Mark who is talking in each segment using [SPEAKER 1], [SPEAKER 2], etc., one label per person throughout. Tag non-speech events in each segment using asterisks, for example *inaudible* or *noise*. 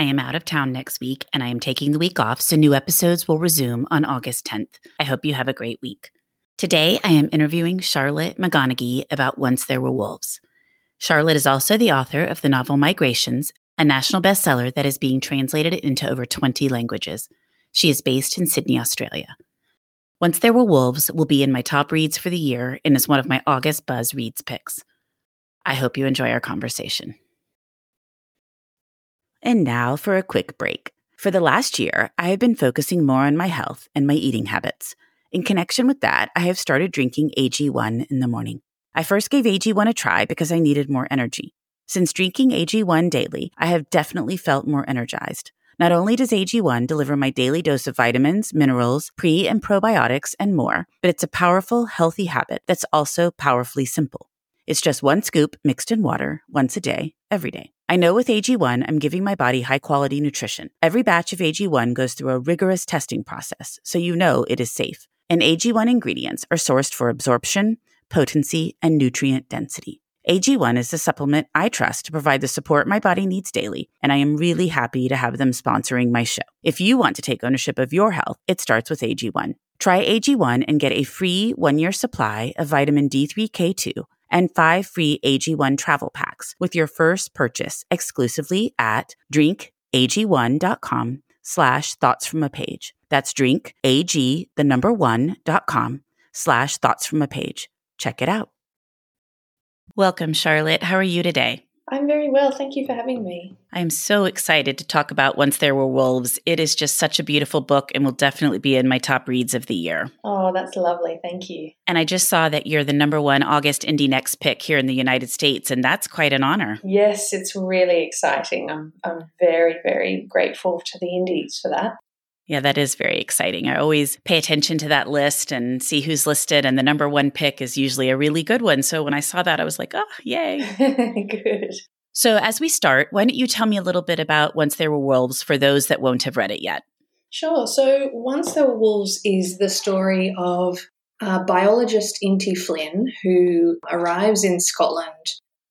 [SPEAKER 1] I am out of town next week and I am taking the week off, so new episodes will resume on August 10th. I hope you have a great week. Today, I am interviewing Charlotte McConaghy about Once There Were Wolves. Charlotte is also the author of the novel Migrations, a national bestseller that is being translated into over 20 languages. She is based in Sydney, Australia. Once There Were Wolves will be in my top reads for the year and is one of my August Buzz Reads picks. I hope you enjoy our conversation. And now for a quick break. For the last year, I have been focusing more on my health and my eating habits. In connection with that, I have started drinking AG1 in the morning. I first gave AG1 a try because I needed more energy. Since drinking AG1 daily, I have definitely felt more energized. Not only does AG1 deliver my daily dose of vitamins, minerals, pre and probiotics, and more, but it's a powerful, healthy habit that's also powerfully simple. It's just one scoop mixed in water once a day, every day. I know with AG1, I'm giving my body high quality nutrition. Every batch of AG1 goes through a rigorous testing process, so you know it is safe. And AG1 ingredients are sourced for absorption, potency, and nutrient density. AG1 is the supplement I trust to provide the support my body needs daily, and I am really happy to have them sponsoring my show. If you want to take ownership of your health, it starts with AG1. Try AG1 and get a free one year supply of vitamin D3K2 and five free AG1 travel packs with your first purchase exclusively at drinkag1.com slash thoughts from a page. That's drink, AG, the number one, dot com slash thoughts from a page. Check it out. Welcome, Charlotte. How are you today?
[SPEAKER 2] I'm very well. Thank you for having me.
[SPEAKER 1] I'm so excited to talk about Once There Were Wolves. It is just such a beautiful book and will definitely be in my top reads of the year.
[SPEAKER 2] Oh, that's lovely. Thank you.
[SPEAKER 1] And I just saw that you're the number one August Indie Next pick here in the United States, and that's quite an honor.
[SPEAKER 2] Yes, it's really exciting. I'm, I'm very, very grateful to the Indies for that.
[SPEAKER 1] Yeah, that is very exciting. I always pay attention to that list and see who's listed, and the number one pick is usually a really good one. So when I saw that, I was like, oh, yay. *laughs*
[SPEAKER 2] good.
[SPEAKER 1] So as we start, why don't you tell me a little bit about Once There Were Wolves for those that won't have read it yet?
[SPEAKER 2] Sure. So Once There Were Wolves is the story of uh, biologist Inti Flynn, who arrives in Scotland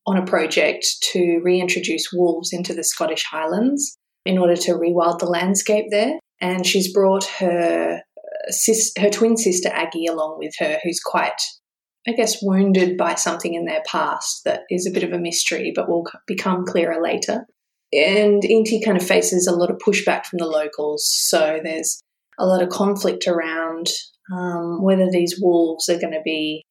[SPEAKER 2] on a project to reintroduce wolves into the Scottish Highlands in order to rewild the landscape there and she's brought her uh, sis, her twin sister Aggie along with her, who's quite, I guess, wounded by something in their past that is a bit of a mystery, but will become clearer later. And Inti kind of faces a lot of pushback from the locals, so there's a lot of conflict around um, whether these wolves are going to be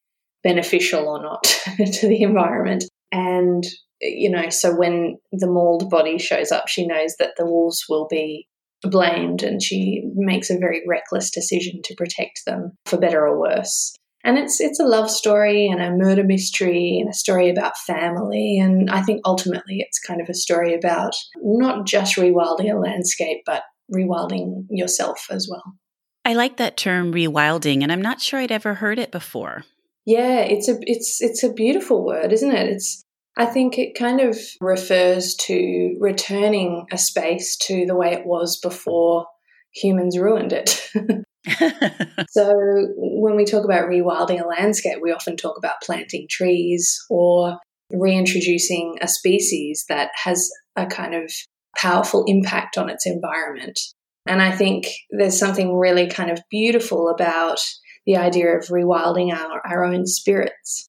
[SPEAKER 2] beneficial or not *laughs* to the environment. And you know, so when the mauled body shows up, she knows that the wolves will be blamed and she makes a very reckless decision to protect them for better or worse. And it's it's a love story and a murder mystery and a story about family and I think ultimately it's kind of a story about not just rewilding a landscape but rewilding yourself as well.
[SPEAKER 1] I like that term rewilding and I'm not sure I'd ever heard it before.
[SPEAKER 2] Yeah, it's a it's it's a beautiful word, isn't it? It's I think it kind of refers to returning a space to the way it was before humans ruined it. *laughs* *laughs* so when we talk about rewilding a landscape, we often talk about planting trees or reintroducing a species that has a kind of powerful impact on its environment. And I think there's something really kind of beautiful about the idea of rewilding our, our own spirits.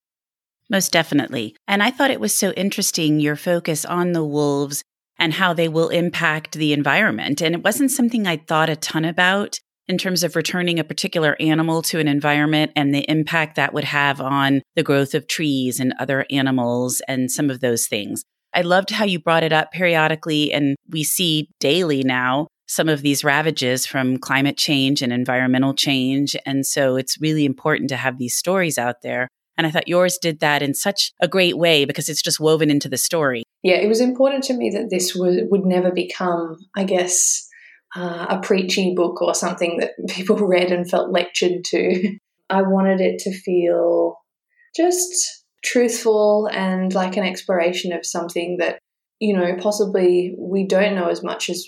[SPEAKER 1] Most definitely. And I thought it was so interesting your focus on the wolves and how they will impact the environment. And it wasn't something I'd thought a ton about in terms of returning a particular animal to an environment and the impact that would have on the growth of trees and other animals and some of those things. I loved how you brought it up periodically, and we see daily now some of these ravages from climate change and environmental change. And so it's really important to have these stories out there And I thought yours did that in such a great way because it's just woven into the story.
[SPEAKER 2] Yeah, it was important to me that this would, would never become, I guess, uh, a preachy book or something that *laughs* people read and felt lectured to. *laughs* I wanted it to feel just truthful and like an exploration of something that, you know, possibly we don't know as much as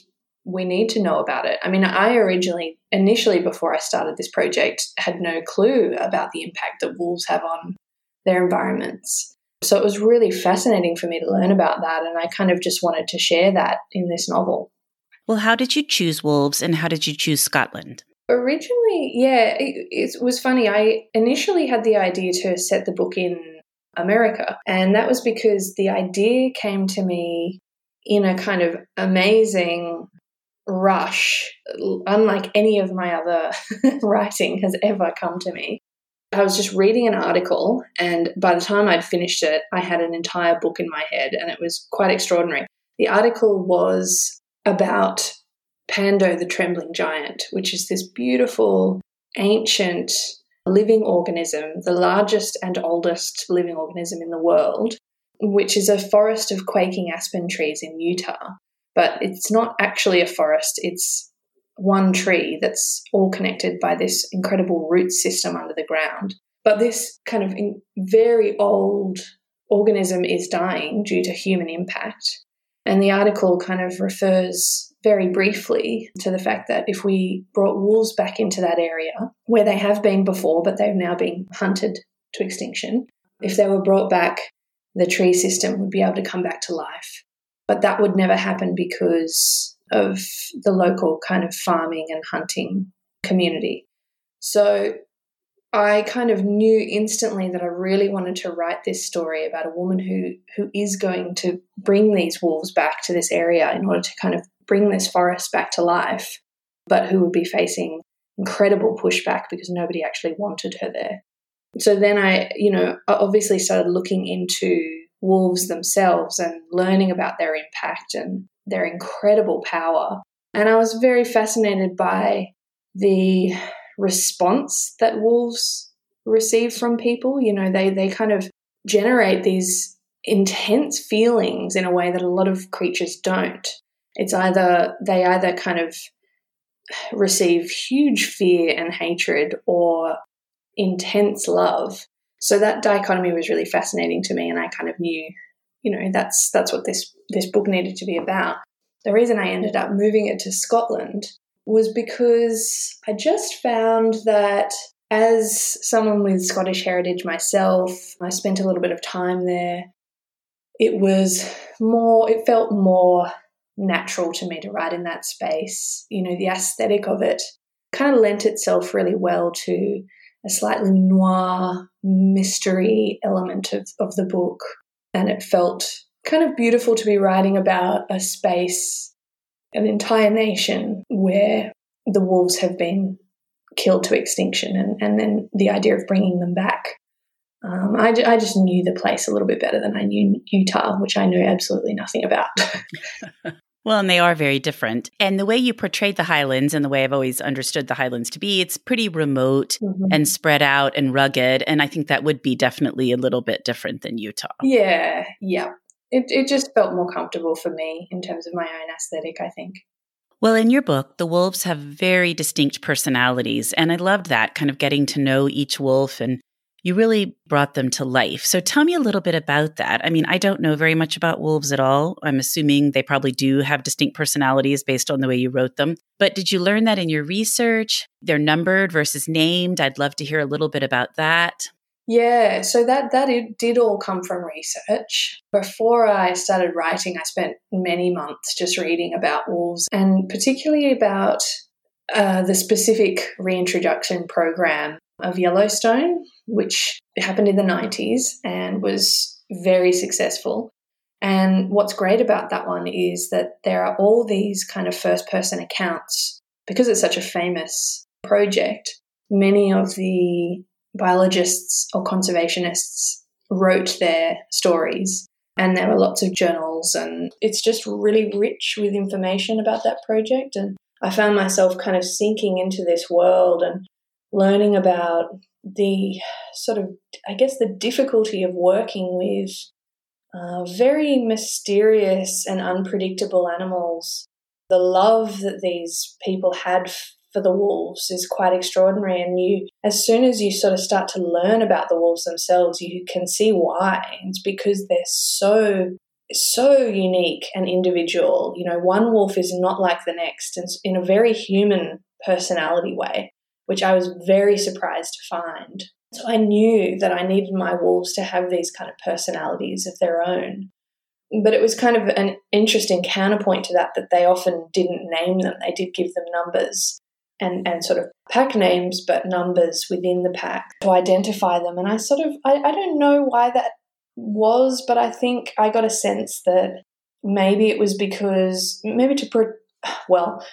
[SPEAKER 2] we need to know about it. I mean, I originally, initially, before I started this project, had no clue about the impact that wolves have on their environments. So it was really fascinating for me to learn about that. And I kind of just wanted to share that in this novel.
[SPEAKER 1] Well, how did you choose wolves and how did you choose Scotland?
[SPEAKER 2] Originally, yeah, it, it was funny. I initially had the idea to set the book in America. And that was because the idea came to me in a kind of amazing rush, unlike any of my other *laughs* writing has ever come to me. I was just reading an article, and by the time I'd finished it, I had an entire book in my head, and it was quite extraordinary. The article was about Pando the Trembling Giant, which is this beautiful, ancient living organism, the largest and oldest living organism in the world, which is a forest of quaking aspen trees in Utah. But it's not actually a forest, it's one tree that's all connected by this incredible root system under the ground. But this kind of very old organism is dying due to human impact. And the article kind of refers very briefly to the fact that if we brought wolves back into that area where they have been before, but they've now been hunted to extinction, if they were brought back, the tree system would be able to come back to life. But that would never happen because of the local kind of farming and hunting community. So I kind of knew instantly that I really wanted to write this story about a woman who who is going to bring these wolves back to this area in order to kind of bring this forest back to life, but who would be facing incredible pushback because nobody actually wanted her there. So then I, you know, obviously started looking into wolves themselves and learning about their impact and their incredible power. And I was very fascinated by the response that wolves receive from people. You know, they, they kind of generate these intense feelings in a way that a lot of creatures don't. It's either they either kind of receive huge fear and hatred or intense love. So that dichotomy was really fascinating to me and I kind of knew, you know, that's that's what this this book needed to be about. The reason I ended up moving it to Scotland was because I just found that as someone with Scottish heritage myself, I spent a little bit of time there. It was more, it felt more natural to me to write in that space. You know, the aesthetic of it kind of lent itself really well to a slightly noir mystery element of, of the book. And it felt kind of beautiful to be writing about a space, an entire nation where the wolves have been killed to extinction and, and then the idea of bringing them back. Um, I, I just knew the place a little bit better than I knew Utah, which I knew absolutely nothing about. *laughs* *laughs*
[SPEAKER 1] Well, and they are very different. And the way you portrayed the Highlands and the way I've always understood the Highlands to be, it's pretty remote mm-hmm. and spread out and rugged. And I think that would be definitely a little bit different than Utah.
[SPEAKER 2] Yeah, yeah. It, it just felt more comfortable for me in terms of my own aesthetic, I think.
[SPEAKER 1] Well, in your book, the wolves have very distinct personalities. And I loved that kind of getting to know each wolf and you really brought them to life. So tell me a little bit about that. I mean, I don't know very much about wolves at all. I'm assuming they probably do have distinct personalities based on the way you wrote them. But did you learn that in your research? They're numbered versus named. I'd love to hear a little bit about that.
[SPEAKER 2] Yeah, so that that did all come from research. Before I started writing, I spent many months just reading about wolves and particularly about uh, the specific reintroduction program of Yellowstone, which happened in the 90s and was very successful. And what's great about that one is that there are all these kind of first person accounts. Because it's such a famous project, many of the biologists or conservationists wrote their stories. And there were lots of journals, and it's just really rich with information about that project. And I found myself kind of sinking into this world and learning about the sort of, I guess, the difficulty of working with uh, very mysterious and unpredictable animals. The love that these people had for the wolves is quite extraordinary. And you, as soon as you sort of start to learn about the wolves themselves, you can see why. It's because they're so so unique and individual. You know, one wolf is not like the next, and in a very human personality way, which I was very surprised to find. So I knew that I needed my wolves to have these kind of personalities of their own. But it was kind of an interesting counterpoint to that, that they often didn't name them. They did give them numbers and, and sort of pack names, but numbers within the pack to identify them. And I sort of, I, I don't know why that was, but I think I got a sense that maybe it was because, maybe to, pro- *sighs* well,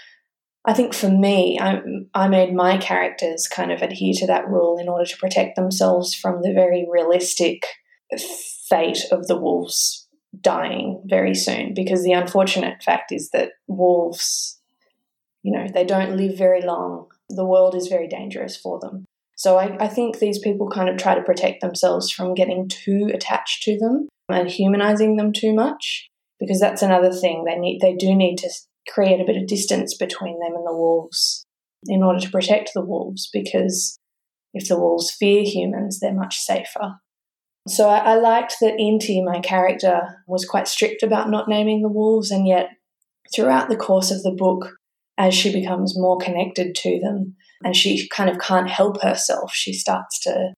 [SPEAKER 2] I think for me, I, I made my characters kind of adhere to that rule in order to protect themselves from the very realistic fate of the wolves dying very soon. Because the unfortunate fact is that wolves, you know, they don't live very long. The world is very dangerous for them. So I, I think these people kind of try to protect themselves from getting too attached to them and humanizing them too much because that's another thing they need they do need to create a bit of distance between them and the wolves in order to protect the wolves because if the wolves fear humans they're much safer so I, I liked that inti my character was quite strict about not naming the wolves and yet throughout the course of the book as she becomes more connected to them and she kind of can't help herself. She starts to,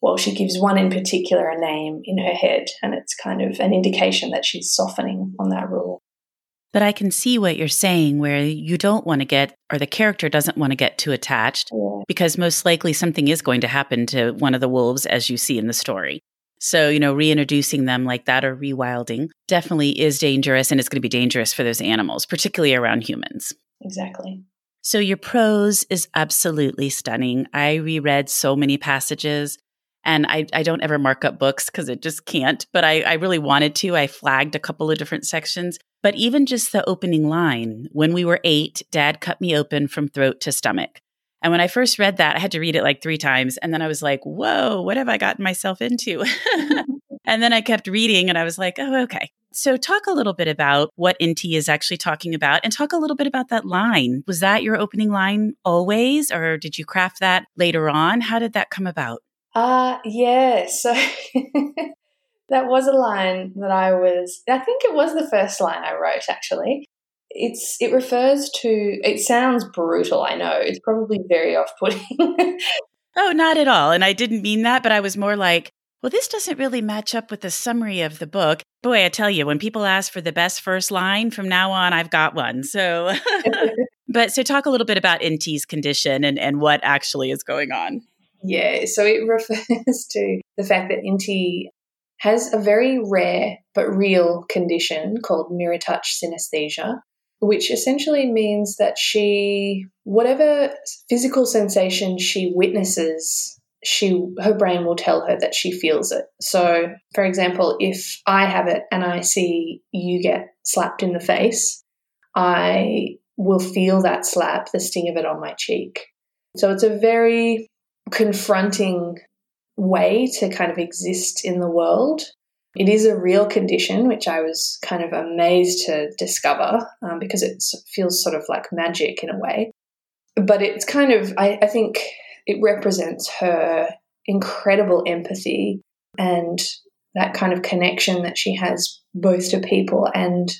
[SPEAKER 2] well, she gives one in particular a name in her head, and it's kind of an indication that she's softening on that rule.
[SPEAKER 1] But I can see what you're saying, where you don't want to get, or the character doesn't want to get too attached, yeah. because most likely something is going to happen to one of the wolves, as you see in the story. So, you know, reintroducing them like that or rewilding definitely is dangerous, and it's going to be dangerous for those animals, particularly around humans.
[SPEAKER 2] Exactly.
[SPEAKER 1] So your prose is absolutely stunning. I reread so many passages and I, I don't ever mark up books because it just can't, but I, I really wanted to. I flagged a couple of different sections. But even just the opening line, when we were eight, dad cut me open from throat to stomach. And when I first read that, I had to read it like three times. And then I was like, whoa, what have I gotten myself into? *laughs* and then I kept reading and I was like, oh, okay. So, talk a little bit about what Inti is actually talking about and talk a little bit about that line. Was that your opening line always, or did you craft that later on? How did that come about?
[SPEAKER 2] Uh, yeah. So, *laughs* that was a line that I was, I think it was the first line I wrote actually. It's, it refers to, it sounds brutal, I know. It's probably very off putting. *laughs*
[SPEAKER 1] oh, not at all. And I didn't mean that, but I was more like, well, this doesn't really match up with the summary of the book. Boy, I tell you, when people ask for the best first line, from now on, I've got one. So, *laughs* but so talk a little bit about Inti's condition and, and what actually is going on.
[SPEAKER 2] Yeah, so it *laughs* refers to the fact that Inti has a very rare but real condition called mirror touch synesthesia, which essentially means that she, whatever physical sensation she witnesses she her brain will tell her that she feels it. So, for example, if I have it and I see you get slapped in the face, I will feel that slap, the sting of it on my cheek. So it's a very confronting way to kind of exist in the world. It is a real condition, which I was kind of amazed to discover um, because it feels sort of like magic in a way. But it's kind of, I, I think it represents her incredible empathy and that kind of connection that she has both to people and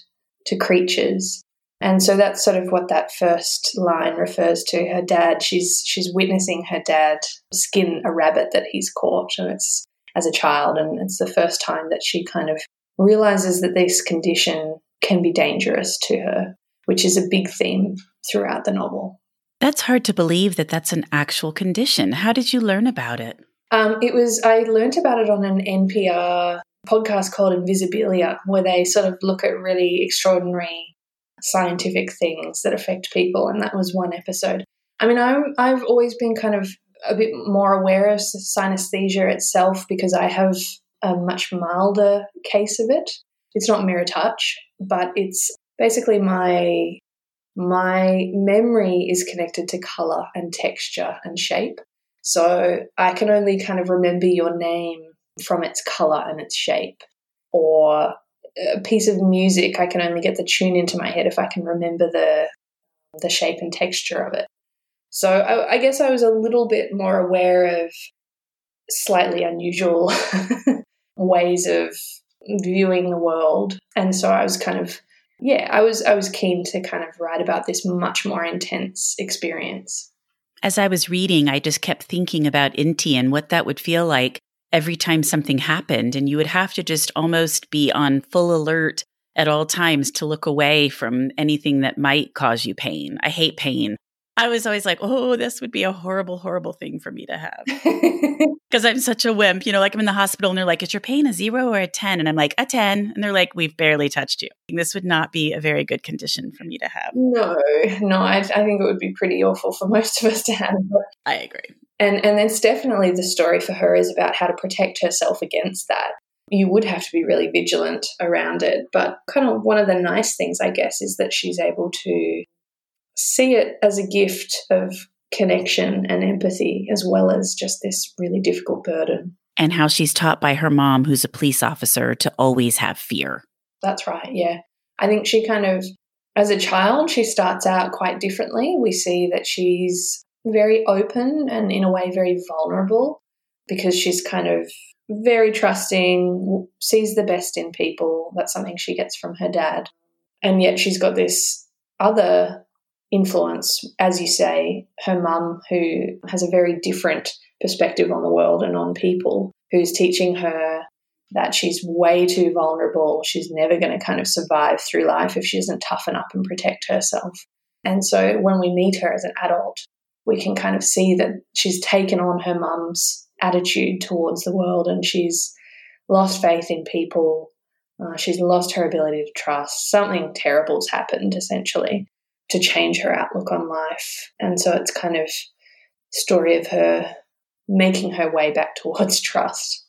[SPEAKER 2] to creatures. And so that's sort of what that first line refers to. Her dad, she's she's witnessing her dad skin a rabbit that he's caught, and it's as a child, and it's the first time that she kind of realizes that this condition can be dangerous to her, which is a big theme throughout the novel.
[SPEAKER 1] That's hard to believe that that's an actual condition. How did you learn about it?
[SPEAKER 2] Um, it was, I learned about it on an NPR podcast called Invisibilia, where they sort of look at really extraordinary scientific things that affect people. And that was one episode. I mean, I'm, I've always been kind of a bit more aware of synesthesia itself because I have a much milder case of it. It's not mirror touch, but it's basically my my memory is connected to color and texture and shape. So I can only kind of remember your name from its color and its shape. Or a piece of music, I can only get the tune into my head if I can remember the the shape and texture of it. So I, I guess I was a little bit more aware of slightly unusual *laughs* ways of viewing the world, and so I was kind of yeah, I was I was keen to kind of write about this much more intense experience.
[SPEAKER 1] As I was reading, I just kept thinking about Inti and what that would feel like every time something happened. And you would have to just almost be on full alert at all times to look away from anything that might cause you pain. I hate pain. I was always like, oh, this would be a horrible, horrible thing for me to have. *laughs* Because I'm such a wimp. You know, like I'm in the hospital and they're like, is your pain a zero or a 10? And I'm like, a 10. And they're like, we've barely touched you. This would not be a very good condition for me to have.
[SPEAKER 2] No, no, I, I think it would be pretty awful for most of us to have.
[SPEAKER 1] I agree.
[SPEAKER 2] And, and it's definitely the story for her is about how to protect herself against that. You would have to be really vigilant around it. But kind of one of the nice things, I guess, is that she's able to see it as a gift of connection and empathy, as well as just this really difficult burden.
[SPEAKER 1] And how she's taught by her mom, who's a police officer, to always have fear.
[SPEAKER 2] That's right, yeah. I think she kind of, as a child, she starts out quite differently. We see that she's very open and, in a way, very vulnerable because she's kind of very trusting, sees the best in people. That's something she gets from her dad. And yet she's got this other influence, as you say, her mum, who has a very different perspective on the world and on people, who's teaching her that she's way too vulnerable. She's never going to kind of survive through life if she doesn't toughen up and protect herself. And so when we meet her as an adult, we can kind of see that she's taken on her mum's attitude towards the world and she's lost faith in people. Uh, she's lost her ability to trust. Something terrible's happened, essentially to change her outlook on life. And so it's kind of story of her making her way back *laughs* towards trust.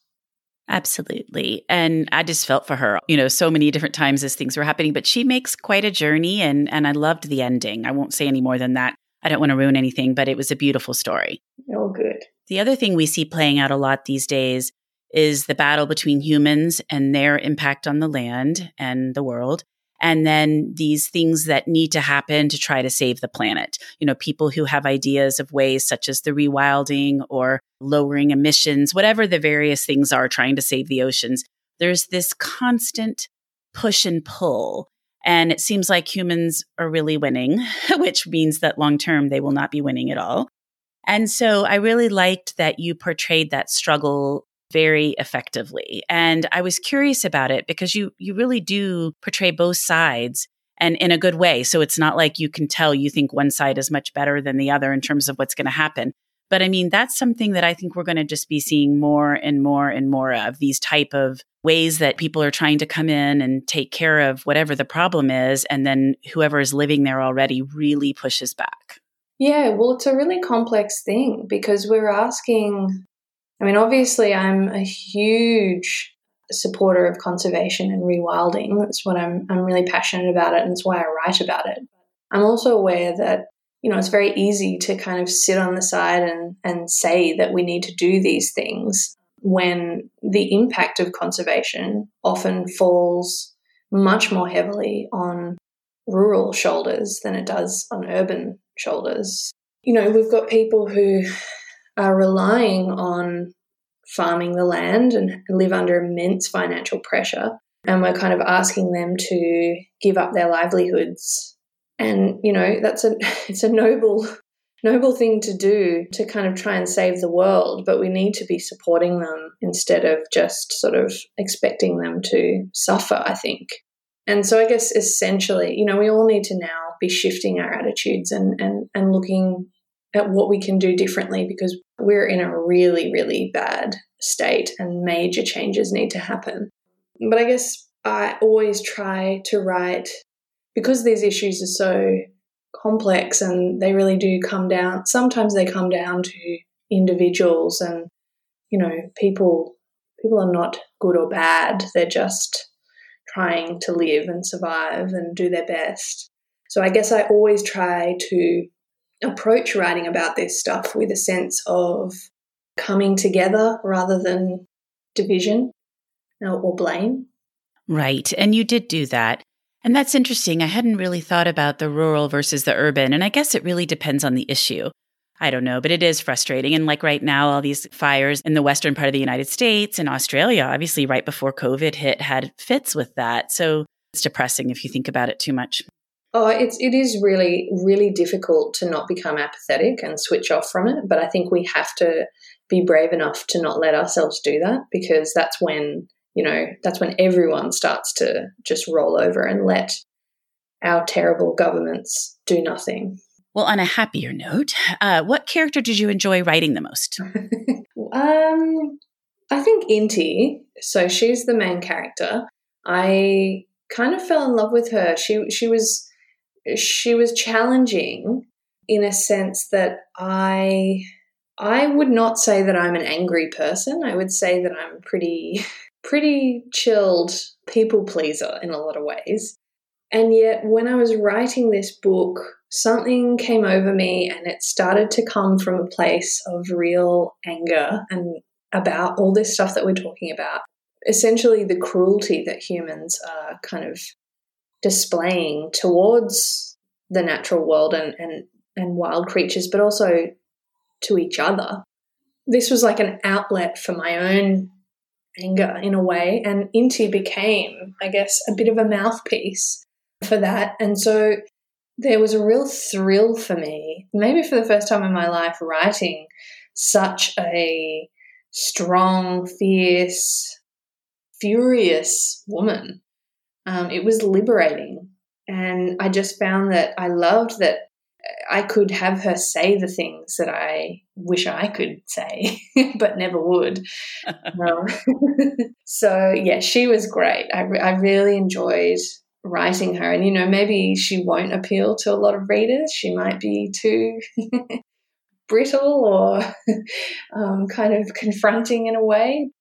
[SPEAKER 1] Absolutely. And I just felt for her, you know, so many different times as things were happening, but she makes quite a journey and and I loved the ending. I won't say any more than that. I don't want to ruin anything, but it was a beautiful story.
[SPEAKER 2] Oh good.
[SPEAKER 1] The other thing we see playing out a lot these days is the battle between humans and their impact on the land and the world and then these things that need to happen to try to save the planet. You know, people who have ideas of ways such as the rewilding or lowering emissions, whatever the various things are trying to save the oceans. There's this constant push and pull. And it seems like humans are really winning, *laughs* which means that long term they will not be winning at all. And so I really liked that you portrayed that struggle very effectively. And I was curious about it because you you really do portray both sides and in a good way. So it's not like you can tell you think one side is much better than the other in terms of what's going to happen. But I mean, that's something that I think we're going to just be seeing more and more and more of these type of ways that people are trying to come in and take care of whatever the problem is. And then whoever is living there already really pushes back.
[SPEAKER 2] Yeah, well, it's a really complex thing because we're asking I mean, obviously, I'm a huge supporter of conservation and rewilding. That's what I'm, I'm really passionate about it, and it's why I write about it. I'm also aware that, you know, it's very easy to kind of sit on the side and, and say that we need to do these things when the impact of conservation often falls much more heavily on rural shoulders than it does on urban shoulders. You know, we've got people who are relying on farming the land and live under immense financial pressure. And we're kind of asking them to give up their livelihoods. And, you know, that's a *laughs* it's a noble noble thing to do to kind of try and save the world, but we need to be supporting them instead of just sort of expecting them to suffer, I think. And so I guess essentially, you know, we all need to now be shifting our attitudes and and, and looking at what we can do differently because we're in a really, really bad state and major changes need to happen. But I guess I always try to write because these issues are so complex and they really do come down, sometimes they come down to individuals and, you know, people. People are not good or bad. They're just trying to live and survive and do their best. So I guess I always try to approach writing about this stuff with a sense of coming together rather than division uh, or blame.
[SPEAKER 1] Right. And you did do that. And that's interesting. I hadn't really thought about the rural versus the urban. And I guess it really depends on the issue. I don't know, but it is frustrating. And like right now, all these fires in the western part of the United States and Australia, obviously, right before COVID hit, had fits with that. So it's depressing if you think about it too much.
[SPEAKER 2] Oh, it's it is really really difficult to not become apathetic and switch off from it. But I think we have to be brave enough to not let ourselves do that because that's when you know, that's when everyone starts to just roll over and let our terrible governments do nothing.
[SPEAKER 1] Well, on a happier note, uh, what character did you enjoy writing the most? *laughs*
[SPEAKER 2] um, I think Inti. So she's the main character. I kind of fell in love with her. She she was she was challenging in a sense that I I would not say that I'm an angry person. I would say that I'm pretty pretty chilled people pleaser in a lot of ways. And yet, when I was writing this book, something came over me and it started to come from a place of real anger and about all this stuff that we're talking about. Essentially, the cruelty that humans are kind of displaying towards the natural world and, and, and wild creatures, but also to each other. This was like an outlet for my own anger in a way. And Inti became, I guess, a bit of a mouthpiece for that. And so there was a real thrill for me, maybe for the first time in my life, writing such a strong, fierce, furious woman. Um, it was liberating. And I just found that I loved that I could have her say the things that I wish I could say, *laughs* but never would. *laughs* um, *laughs* so, yeah, she was great. I, I really enjoyed writing her. And, you know, maybe she won't appeal to a lot of readers. She might be too brittle or um, kind of confronting in a way.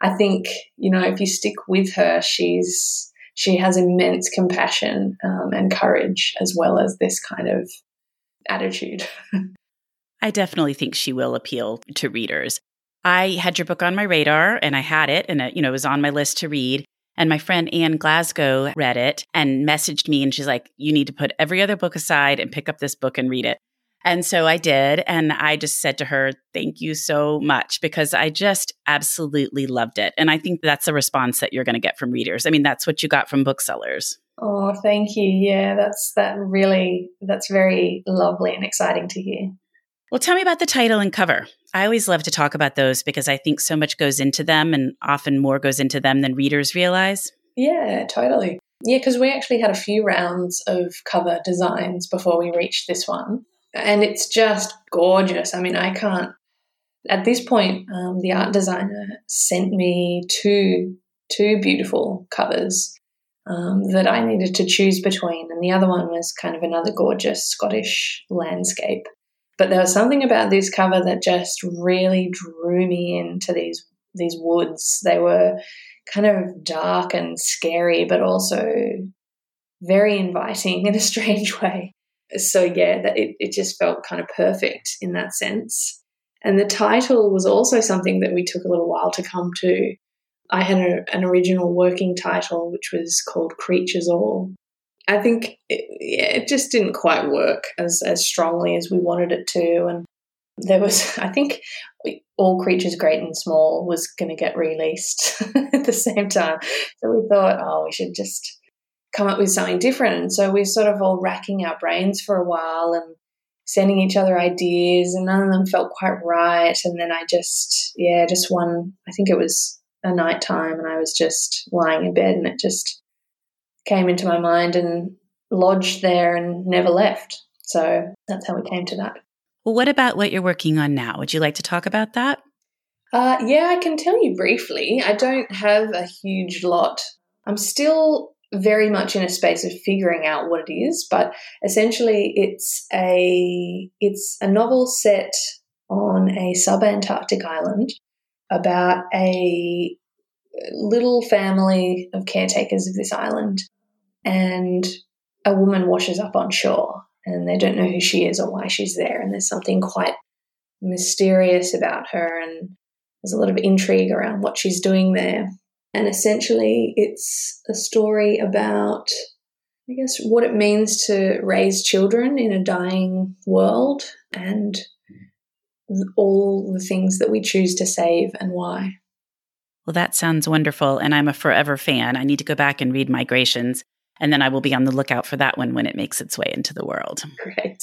[SPEAKER 2] I think, you know, if you stick with her, she's she has immense compassion um, and courage as well as this kind of attitude. *laughs*
[SPEAKER 1] I definitely think she will appeal to readers. I had your book on my radar and I had it and it, you know, it was on my list to read. And my friend Anne Glasgow read it and messaged me and she's like, you need to put every other book aside and pick up this book and read it. And so I did. And I just said to her, thank you so much because I just absolutely loved it. And I think that's a response that you're going to get from readers. I mean, that's what you got from booksellers.
[SPEAKER 2] Oh, thank you. Yeah, that's that really that's very lovely and exciting to hear.
[SPEAKER 1] Well, tell me about the title and cover. I always love to talk about those because I think so much goes into them and often more goes into them than readers realize.
[SPEAKER 2] Yeah, totally. Yeah, because we actually had a few rounds of cover designs before we reached this one. And it's just gorgeous. I mean, I can't, at this point, um, the art designer sent me two, two beautiful covers um, that I needed to choose between, and the other one was kind of another gorgeous Scottish landscape. But there was something about this cover that just really drew me into these these woods. They were kind of dark and scary, but also very inviting in a strange *laughs* way. So yeah, that it, it just felt kind of perfect in that sense. And the title was also something that we took a little while to come to. I had a, an original working title which was called Creatures All. I think it, yeah, it just didn't quite work as as strongly as we wanted it to, and there was *laughs* I think all creatures great and small was going to get released *laughs* at the same time, so we thought, oh, we should just come up with something different. And so we sort of all racking our brains for a while and sending each other ideas, and none of them felt quite right. And then I just yeah, just one. I think it was a night time and I was just lying in bed and it just came into my mind and lodged there and never left. So that's how we came to that.
[SPEAKER 1] Well, what about what you're working on now? Would you like to talk about that?
[SPEAKER 2] Uh, yeah, I can tell you briefly. I don't have a huge lot. I'm still very much in a space of figuring out what it is, but essentially it's a it's a novel set on a subantarctic island about a little family of caretakers of this island. And a woman washes up on shore and they don't know who she is or why she's there. And there's something quite mysterious about her. And there's a lot of intrigue around what she's doing there. And essentially, it's a story about, I guess, what it means to raise children in a dying world and all the things that we choose to save and why.
[SPEAKER 1] Well, that sounds wonderful. And I'm a forever fan. I need to go back and read Migrations, and then I will be on the lookout for that one when it makes its way into the world. *laughs*
[SPEAKER 2] Great.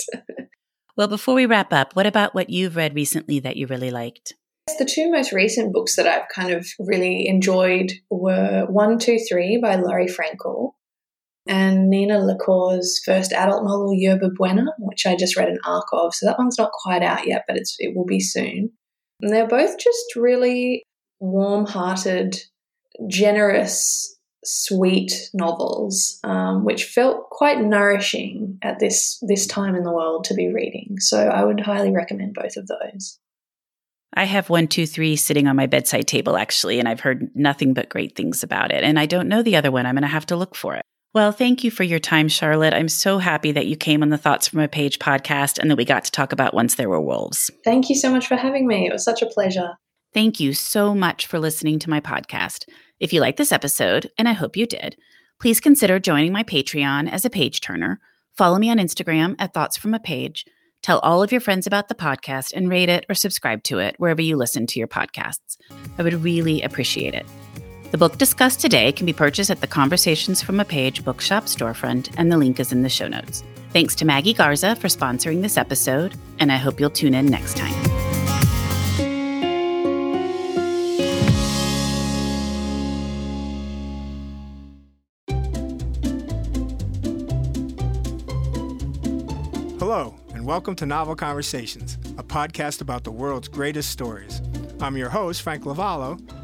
[SPEAKER 2] *laughs*
[SPEAKER 1] well, before we wrap up, what about what you've read recently that you really liked?
[SPEAKER 2] The two most recent books that I've kind of really enjoyed were One, Two, Three by Laurie Frankel and Nina LaCour's first adult novel, Yerba Buena, which I just read an arc of. So that one's not quite out yet, but it's it will be soon. And they're both just really warm hearted, generous, sweet novels, um, which felt quite nourishing at this this time in the world to be reading. So I would highly recommend both of those.
[SPEAKER 1] I have one, two, three sitting on my bedside table, actually, and I've heard nothing but great things about it. And I don't know the other one. I'm going to have to look for it. Well, thank you for your time, Charlotte. I'm so happy that you came on the Thoughts from a Page podcast and that we got to talk about Once There Were Wolves.
[SPEAKER 2] Thank you so much for having me. It was such a pleasure.
[SPEAKER 1] Thank you so much for listening to my podcast. If you like this episode, and I hope you did, please consider joining my Patreon as a page turner. Follow me on Instagram at Thoughts from a Page. Tell all of your friends about the podcast and rate it or subscribe to it wherever you listen to your podcasts. I would really appreciate it. The book discussed today can be purchased at the Conversations from a Page bookshop storefront, and the link is in the show notes. Thanks to Maggie Garza for sponsoring this episode, and I hope you'll tune in next time.
[SPEAKER 3] Hello, and welcome to Novel Conversations, a podcast about the world's greatest stories. I'm your host, Frank Lavallo,